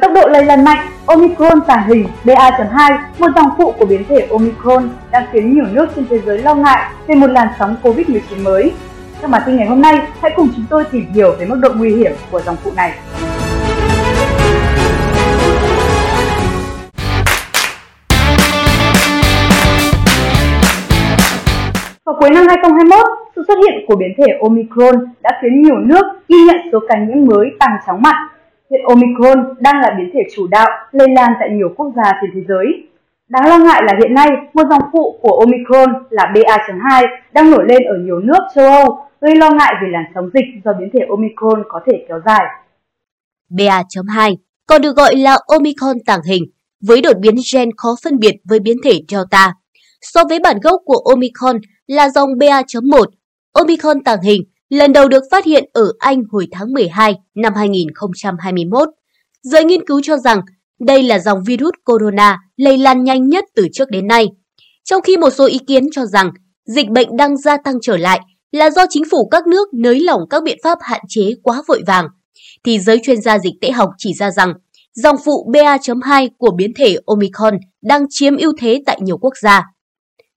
tốc độ lây lan mạnh, Omicron tàng hình BA.2, một dòng phụ của biến thể Omicron, đang khiến nhiều nước trên thế giới lo ngại về một làn sóng Covid-19 mới. Trong bản tin ngày hôm nay, hãy cùng chúng tôi tìm hiểu về mức độ nguy hiểm của dòng phụ này. Vào cuối năm 2021, sự xuất hiện của biến thể Omicron đã khiến nhiều nước ghi nhận số ca nhiễm mới tăng chóng mặt Hiện Omicron đang là biến thể chủ đạo lây lan tại nhiều quốc gia trên thế giới. Đáng lo ngại là hiện nay, một dòng phụ của Omicron là BA.2 đang nổi lên ở nhiều nước châu Âu, gây lo ngại về làn sóng dịch do biến thể Omicron có thể kéo dài. BA.2 còn được gọi là Omicron tàng hình, với đột biến gen khó phân biệt với biến thể Delta. So với bản gốc của Omicron là dòng BA.1, Omicron tàng hình lần đầu được phát hiện ở Anh hồi tháng 12 năm 2021. Giới nghiên cứu cho rằng đây là dòng virus corona lây lan nhanh nhất từ trước đến nay. Trong khi một số ý kiến cho rằng dịch bệnh đang gia tăng trở lại là do chính phủ các nước nới lỏng các biện pháp hạn chế quá vội vàng, thì giới chuyên gia dịch tễ học chỉ ra rằng dòng phụ BA.2 của biến thể Omicron đang chiếm ưu thế tại nhiều quốc gia.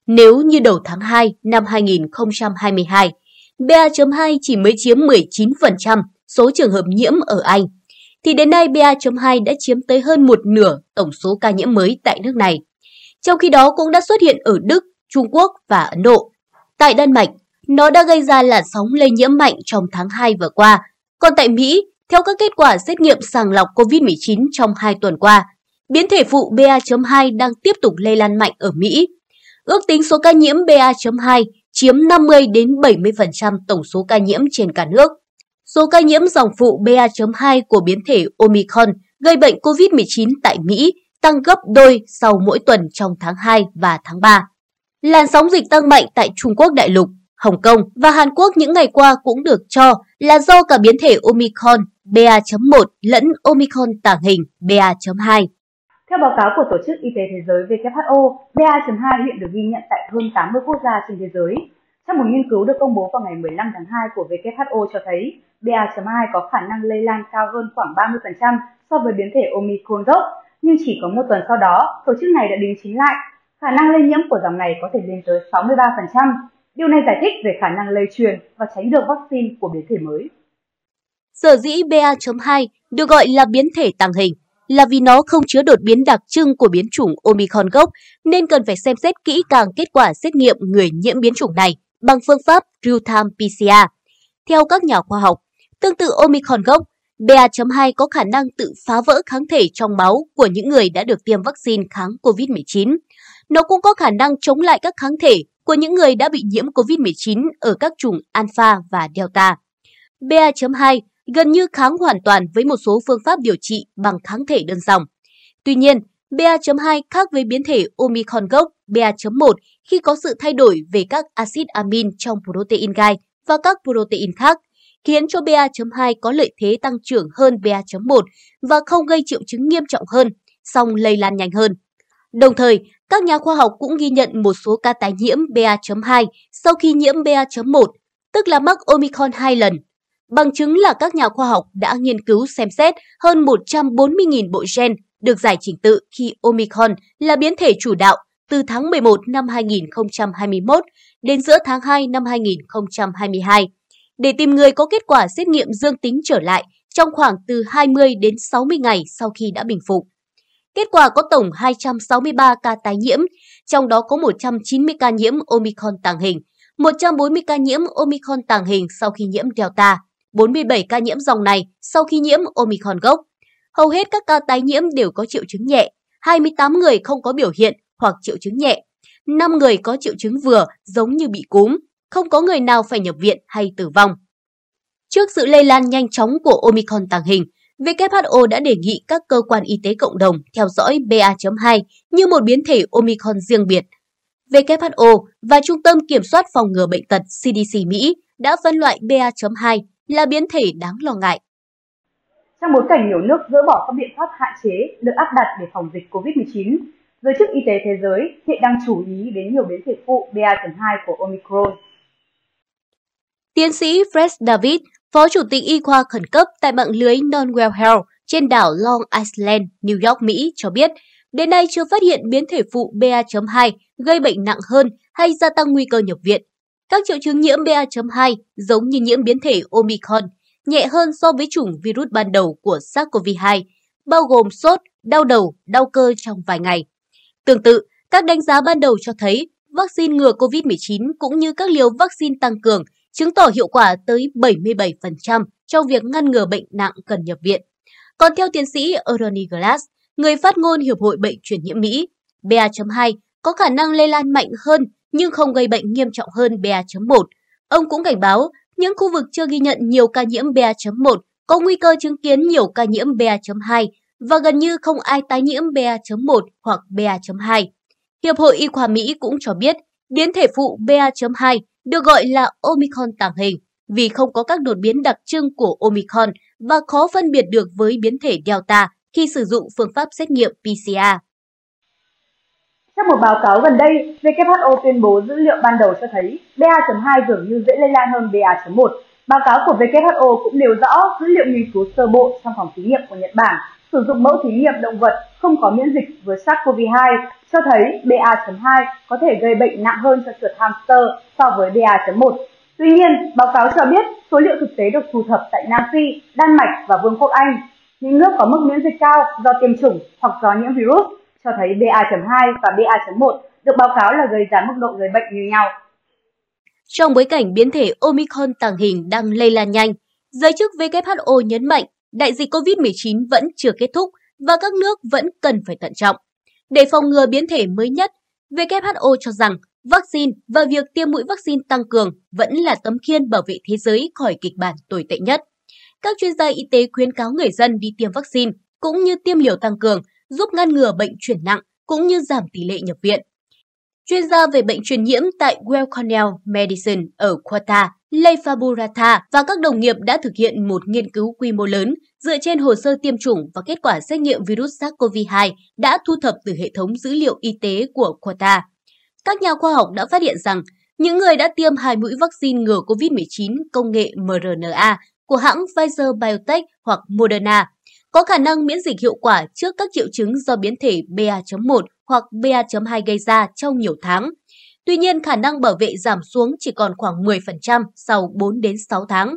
Nếu như đầu tháng 2 năm 2022, BA.2 chỉ mới chiếm 19% số trường hợp nhiễm ở Anh, thì đến nay BA.2 đã chiếm tới hơn một nửa tổng số ca nhiễm mới tại nước này. Trong khi đó cũng đã xuất hiện ở Đức, Trung Quốc và Ấn Độ. Tại Đan Mạch, nó đã gây ra làn sóng lây nhiễm mạnh trong tháng 2 vừa qua. Còn tại Mỹ, theo các kết quả xét nghiệm sàng lọc COVID-19 trong 2 tuần qua, biến thể phụ BA.2 đang tiếp tục lây lan mạnh ở Mỹ. Ước tính số ca nhiễm BA.2 chiếm 50 đến 70% tổng số ca nhiễm trên cả nước. Số ca nhiễm dòng phụ BA.2 của biến thể Omicron gây bệnh COVID-19 tại Mỹ tăng gấp đôi sau mỗi tuần trong tháng 2 và tháng 3. Làn sóng dịch tăng mạnh tại Trung Quốc đại lục, Hồng Kông và Hàn Quốc những ngày qua cũng được cho là do cả biến thể Omicron BA.1 lẫn Omicron tàng hình BA.2. Theo báo cáo của Tổ chức Y tế Thế giới WHO, BA.2 hiện được ghi nhận tại hơn 80 quốc gia trên thế giới. Trong một nghiên cứu được công bố vào ngày 15 tháng 2 của WHO cho thấy, BA.2 có khả năng lây lan cao hơn khoảng 30% so với biến thể Omicron gốc, nhưng chỉ có một tuần sau đó, tổ chức này đã đính chính lại. Khả năng lây nhiễm của dòng này có thể lên tới 63%. Điều này giải thích về khả năng lây truyền và tránh được vaccine của biến thể mới. Sở dĩ BA.2 được gọi là biến thể tàng hình là vì nó không chứa đột biến đặc trưng của biến chủng Omicron gốc nên cần phải xem xét kỹ càng kết quả xét nghiệm người nhiễm biến chủng này bằng phương pháp real-time PCR. Theo các nhà khoa học, tương tự Omicron gốc, BA.2 có khả năng tự phá vỡ kháng thể trong máu của những người đã được tiêm vaccine kháng COVID-19. Nó cũng có khả năng chống lại các kháng thể của những người đã bị nhiễm COVID-19 ở các chủng Alpha và Delta. BA.2 gần như kháng hoàn toàn với một số phương pháp điều trị bằng kháng thể đơn dòng. Tuy nhiên, BA.2 khác với biến thể Omicron gốc BA.1 khi có sự thay đổi về các axit amin trong protein gai và các protein khác, khiến cho BA.2 có lợi thế tăng trưởng hơn BA.1 và không gây triệu chứng nghiêm trọng hơn, song lây lan nhanh hơn. Đồng thời, các nhà khoa học cũng ghi nhận một số ca tái nhiễm BA.2 sau khi nhiễm BA.1, tức là mắc Omicron 2 lần, Bằng chứng là các nhà khoa học đã nghiên cứu xem xét hơn 140.000 bộ gen được giải trình tự khi Omicron là biến thể chủ đạo từ tháng 11 năm 2021 đến giữa tháng 2 năm 2022 để tìm người có kết quả xét nghiệm dương tính trở lại trong khoảng từ 20 đến 60 ngày sau khi đã bình phục. Kết quả có tổng 263 ca tái nhiễm, trong đó có 190 ca nhiễm Omicron tàng hình, 140 ca nhiễm Omicron tàng hình sau khi nhiễm Delta, 47 ca nhiễm dòng này sau khi nhiễm Omicron gốc. Hầu hết các ca tái nhiễm đều có triệu chứng nhẹ, 28 người không có biểu hiện hoặc triệu chứng nhẹ, 5 người có triệu chứng vừa giống như bị cúm, không có người nào phải nhập viện hay tử vong. Trước sự lây lan nhanh chóng của Omicron tàng hình, WHO đã đề nghị các cơ quan y tế cộng đồng theo dõi BA.2 như một biến thể Omicron riêng biệt. WHO và Trung tâm Kiểm soát Phòng ngừa Bệnh tật CDC Mỹ đã phân loại BA.2 là biến thể đáng lo ngại. Trong bối cảnh nhiều nước dỡ bỏ các biện pháp hạn chế được áp đặt để phòng dịch COVID-19, giới chức y tế thế giới hiện đang chú ý đến nhiều biến thể phụ BA.2 của Omicron. Tiến sĩ Fred David, Phó Chủ tịch Y khoa khẩn cấp tại mạng lưới Non-Well Health trên đảo Long Island, New York, Mỹ cho biết, đến nay chưa phát hiện biến thể phụ BA.2 gây bệnh nặng hơn hay gia tăng nguy cơ nhập viện. Các triệu chứng nhiễm BA.2 giống như nhiễm biến thể Omicron, nhẹ hơn so với chủng virus ban đầu của SARS-CoV-2, bao gồm sốt, đau đầu, đau cơ trong vài ngày. Tương tự, các đánh giá ban đầu cho thấy vaccine ngừa COVID-19 cũng như các liều vaccine tăng cường chứng tỏ hiệu quả tới 77% trong việc ngăn ngừa bệnh nặng cần nhập viện. Còn theo tiến sĩ Ernie Glass, người phát ngôn Hiệp hội Bệnh truyền nhiễm Mỹ, BA.2 có khả năng lây lan mạnh hơn nhưng không gây bệnh nghiêm trọng hơn BA.1. Ông cũng cảnh báo, những khu vực chưa ghi nhận nhiều ca nhiễm BA.1 có nguy cơ chứng kiến nhiều ca nhiễm BA.2 và gần như không ai tái nhiễm BA.1 hoặc BA.2. Hiệp hội Y khoa Mỹ cũng cho biết, biến thể phụ BA.2 được gọi là Omicron tàng hình vì không có các đột biến đặc trưng của Omicron và khó phân biệt được với biến thể Delta khi sử dụng phương pháp xét nghiệm PCR. Trong một báo cáo gần đây, WHO tuyên bố dữ liệu ban đầu cho thấy BA.2 dường như dễ lây lan hơn BA.1. Báo cáo của WHO cũng nêu rõ dữ liệu nghiên cứu sơ bộ trong phòng thí nghiệm của Nhật Bản sử dụng mẫu thí nghiệm động vật không có miễn dịch với SARS-CoV-2 cho thấy BA.2 có thể gây bệnh nặng hơn cho chuột hamster so với BA.1. Tuy nhiên, báo cáo cho biết số liệu thực tế được thu thập tại Nam Phi, Đan Mạch và Vương quốc Anh. Những nước có mức miễn dịch cao do tiêm chủng hoặc do nhiễm virus cho thấy BA.2 và BA.1 được báo cáo là gây ra mức độ gây bệnh như nhau. Trong bối cảnh biến thể Omicron tàng hình đang lây lan nhanh, giới chức WHO nhấn mạnh đại dịch COVID-19 vẫn chưa kết thúc và các nước vẫn cần phải thận trọng. Để phòng ngừa biến thể mới nhất, WHO cho rằng vaccine và việc tiêm mũi vaccine tăng cường vẫn là tấm khiên bảo vệ thế giới khỏi kịch bản tồi tệ nhất. Các chuyên gia y tế khuyến cáo người dân đi tiêm vaccine cũng như tiêm liều tăng cường giúp ngăn ngừa bệnh chuyển nặng cũng như giảm tỷ lệ nhập viện. Chuyên gia về bệnh truyền nhiễm tại Weill Cornell Medicine ở Qatar, Lei Faburata và các đồng nghiệp đã thực hiện một nghiên cứu quy mô lớn dựa trên hồ sơ tiêm chủng và kết quả xét nghiệm virus SARS-CoV-2 đã thu thập từ hệ thống dữ liệu y tế của Qatar. Các nhà khoa học đã phát hiện rằng những người đã tiêm hai mũi vaccine ngừa COVID-19 công nghệ mRNA của hãng Pfizer-BioNTech hoặc Moderna có khả năng miễn dịch hiệu quả trước các triệu chứng do biến thể BA.1 hoặc BA.2 gây ra trong nhiều tháng. Tuy nhiên, khả năng bảo vệ giảm xuống chỉ còn khoảng 10% sau 4 đến 6 tháng.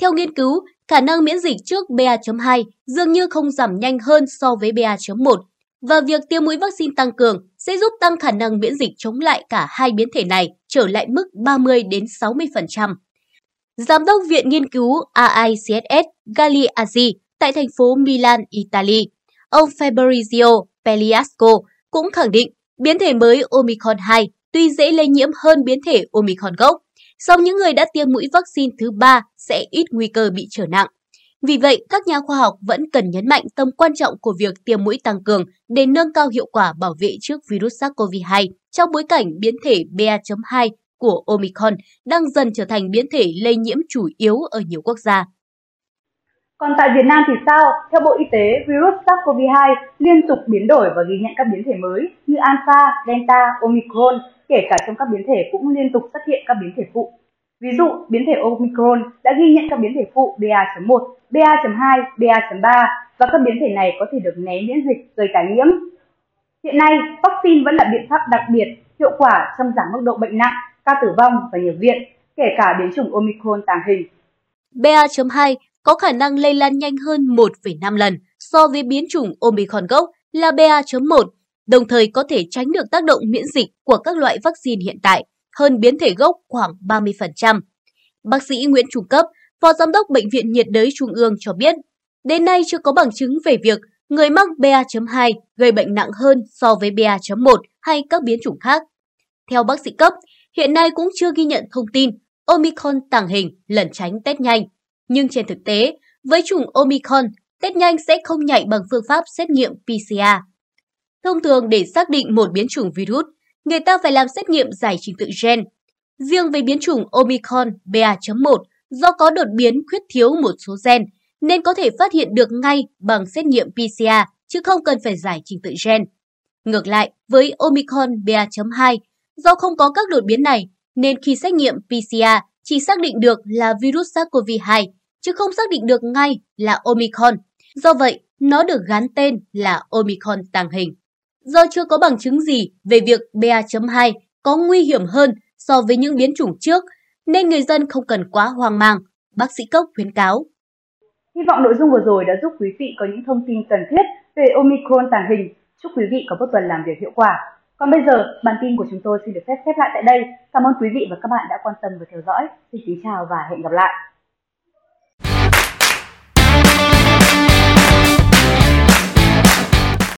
Theo nghiên cứu, khả năng miễn dịch trước BA.2 dường như không giảm nhanh hơn so với BA.1 và việc tiêm mũi vaccine tăng cường sẽ giúp tăng khả năng miễn dịch chống lại cả hai biến thể này trở lại mức 30 đến 60%. Giám đốc Viện Nghiên cứu AICSS Gali Galiazzi tại thành phố Milan, Italy, ông Fabrizio Pelliasco cũng khẳng định biến thể mới Omicron 2 tuy dễ lây nhiễm hơn biến thể Omicron gốc, song những người đã tiêm mũi vaccine thứ ba sẽ ít nguy cơ bị trở nặng. Vì vậy, các nhà khoa học vẫn cần nhấn mạnh tầm quan trọng của việc tiêm mũi tăng cường để nâng cao hiệu quả bảo vệ trước virus SARS-CoV-2 trong bối cảnh biến thể BA.2 của Omicron đang dần trở thành biến thể lây nhiễm chủ yếu ở nhiều quốc gia. Còn tại Việt Nam thì sao? Theo Bộ Y tế, virus SARS-CoV-2 liên tục biến đổi và ghi nhận các biến thể mới như Alpha, Delta, Omicron, kể cả trong các biến thể cũng liên tục xuất hiện các biến thể phụ. Ví dụ, biến thể Omicron đã ghi nhận các biến thể phụ BA.1, BA.2, BA.3 và các biến thể này có thể được né miễn dịch gây tái nhiễm. Hiện nay, vaccine vẫn là biện pháp đặc biệt hiệu quả trong giảm mức độ bệnh nặng, ca tử vong và nhập viện, kể cả biến chủng Omicron tàng hình. BA.2 có khả năng lây lan nhanh hơn 1,5 lần so với biến chủng Omicron gốc là BA.1, đồng thời có thể tránh được tác động miễn dịch của các loại vaccine hiện tại hơn biến thể gốc khoảng 30%. Bác sĩ Nguyễn Trung Cấp, Phó Giám đốc Bệnh viện nhiệt đới Trung ương cho biết, đến nay chưa có bằng chứng về việc người mắc BA.2 gây bệnh nặng hơn so với BA.1 hay các biến chủng khác. Theo bác sĩ Cấp, hiện nay cũng chưa ghi nhận thông tin Omicron tàng hình lẩn tránh test nhanh. Nhưng trên thực tế, với chủng Omicron, test nhanh sẽ không nhạy bằng phương pháp xét nghiệm PCR. Thông thường để xác định một biến chủng virus, người ta phải làm xét nghiệm giải trình tự gen. Riêng với biến chủng Omicron BA.1, do có đột biến khuyết thiếu một số gen, nên có thể phát hiện được ngay bằng xét nghiệm PCR, chứ không cần phải giải trình tự gen. Ngược lại, với Omicron BA.2, do không có các đột biến này, nên khi xét nghiệm PCR chỉ xác định được là virus SARS-CoV-2, chứ không xác định được ngay là Omicron. Do vậy, nó được gắn tên là Omicron tàng hình. Do chưa có bằng chứng gì về việc BA.2 có nguy hiểm hơn so với những biến chủng trước, nên người dân không cần quá hoang mang, bác sĩ Cốc khuyến cáo. Hy vọng nội dung vừa rồi đã giúp quý vị có những thông tin cần thiết về Omicron tàng hình. Chúc quý vị có một tuần làm việc hiệu quả. Còn bây giờ, bản tin của chúng tôi xin được phép khép lại tại đây. Cảm ơn quý vị và các bạn đã quan tâm và theo dõi. Xin kính chào và hẹn gặp lại.